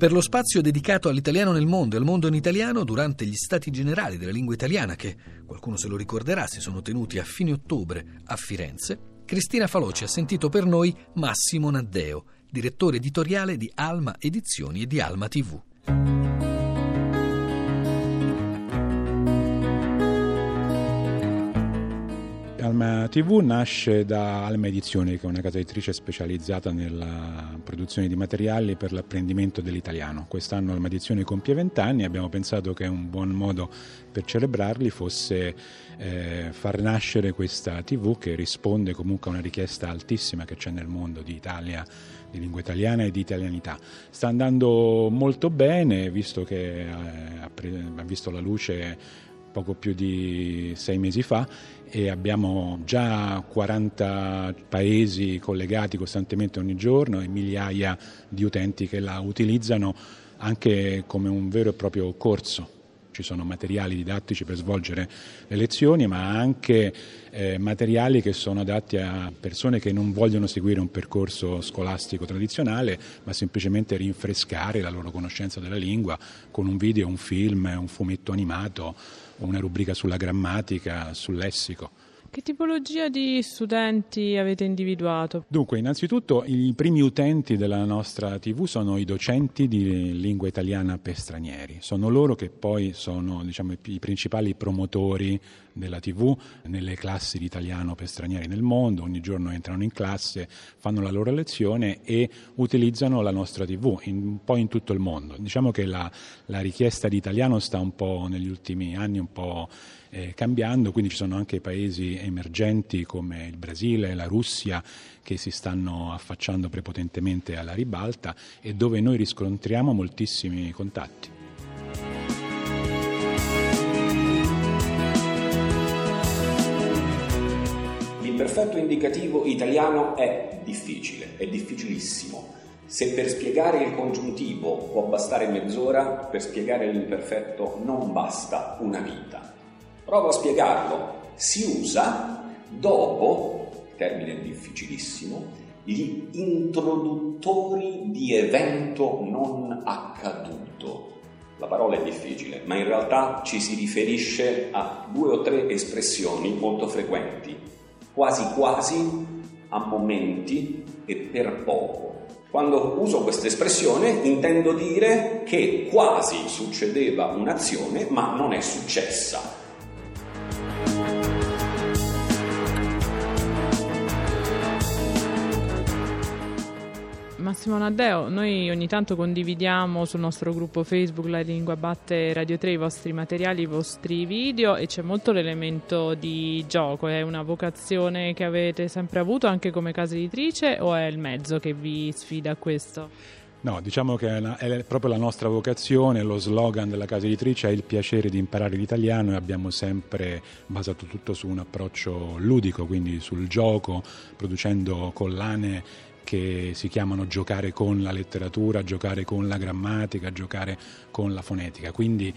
Per lo spazio dedicato all'italiano nel mondo e al mondo in italiano, durante gli Stati Generali della lingua italiana, che qualcuno se lo ricorderà, si sono tenuti a fine ottobre a Firenze, Cristina Faloci ha sentito per noi Massimo Naddeo, direttore editoriale di Alma Edizioni e di Alma TV. Alma TV nasce da Alma Edizioni, che è una casa editrice specializzata nella produzione di materiali per l'apprendimento dell'italiano. Quest'anno Alma Edizioni compie 20 anni e abbiamo pensato che un buon modo per celebrarli fosse eh, far nascere questa TV che risponde comunque a una richiesta altissima che c'è nel mondo di Italia, di lingua italiana e di italianità. Sta andando molto bene, visto che eh, ha visto la luce poco più di sei mesi fa e abbiamo già 40 paesi collegati costantemente ogni giorno e migliaia di utenti che la utilizzano anche come un vero e proprio corso. Ci sono materiali didattici per svolgere le lezioni, ma anche eh, materiali che sono adatti a persone che non vogliono seguire un percorso scolastico tradizionale, ma semplicemente rinfrescare la loro conoscenza della lingua con un video, un film, un fumetto animato una rubrica sulla grammatica, sul lessico. Che tipologia di studenti avete individuato? Dunque, innanzitutto i primi utenti della nostra TV sono i docenti di lingua italiana per stranieri. Sono loro che poi sono diciamo, i principali promotori della TV nelle classi di italiano per stranieri nel mondo. Ogni giorno entrano in classe, fanno la loro lezione e utilizzano la nostra TV in, un po' in tutto il mondo. Diciamo che la, la richiesta di italiano sta un po' negli ultimi anni un po' eh, cambiando, quindi ci sono anche paesi emergenti come il Brasile, la Russia che si stanno affacciando prepotentemente alla ribalta e dove noi riscontriamo moltissimi contatti. L'imperfetto indicativo italiano è difficile, è difficilissimo. Se per spiegare il congiuntivo può bastare mezz'ora, per spiegare l'imperfetto non basta una vita. Provo a spiegarlo. Si usa dopo, termine difficilissimo, gli introduttori di evento non accaduto. La parola è difficile, ma in realtà ci si riferisce a due o tre espressioni molto frequenti, quasi quasi, a momenti e per poco. Quando uso questa espressione intendo dire che quasi succedeva un'azione ma non è successa. Massimo Naddeo, noi ogni tanto condividiamo sul nostro gruppo Facebook La Lingua Batte Radio 3 i vostri materiali, i vostri video e c'è molto l'elemento di gioco, è una vocazione che avete sempre avuto anche come casa editrice o è il mezzo che vi sfida a questo? No, diciamo che è, una, è, proprio la nostra vocazione, lo slogan della casa editrice è il piacere di imparare l'italiano e abbiamo sempre basato tutto su un approccio ludico, quindi sul gioco, producendo collane che si chiamano giocare con la letteratura, giocare con la grammatica, giocare con la fonetica. Quindi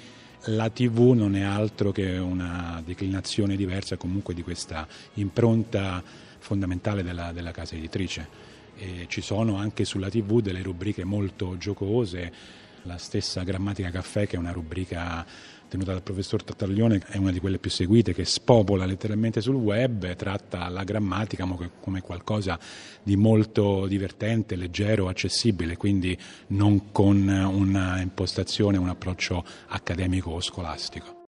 la TV non è altro che una declinazione diversa comunque di questa impronta fondamentale della, della casa editrice. E ci sono anche sulla TV delle rubriche molto giocose, la stessa Grammatica Caffè che è una rubrica tenuta dal professor Tattaglione, è una di quelle più seguite, che spopola letteralmente sul web, tratta la grammatica come qualcosa di molto divertente, leggero, accessibile, quindi non con una impostazione, un approccio accademico o scolastico.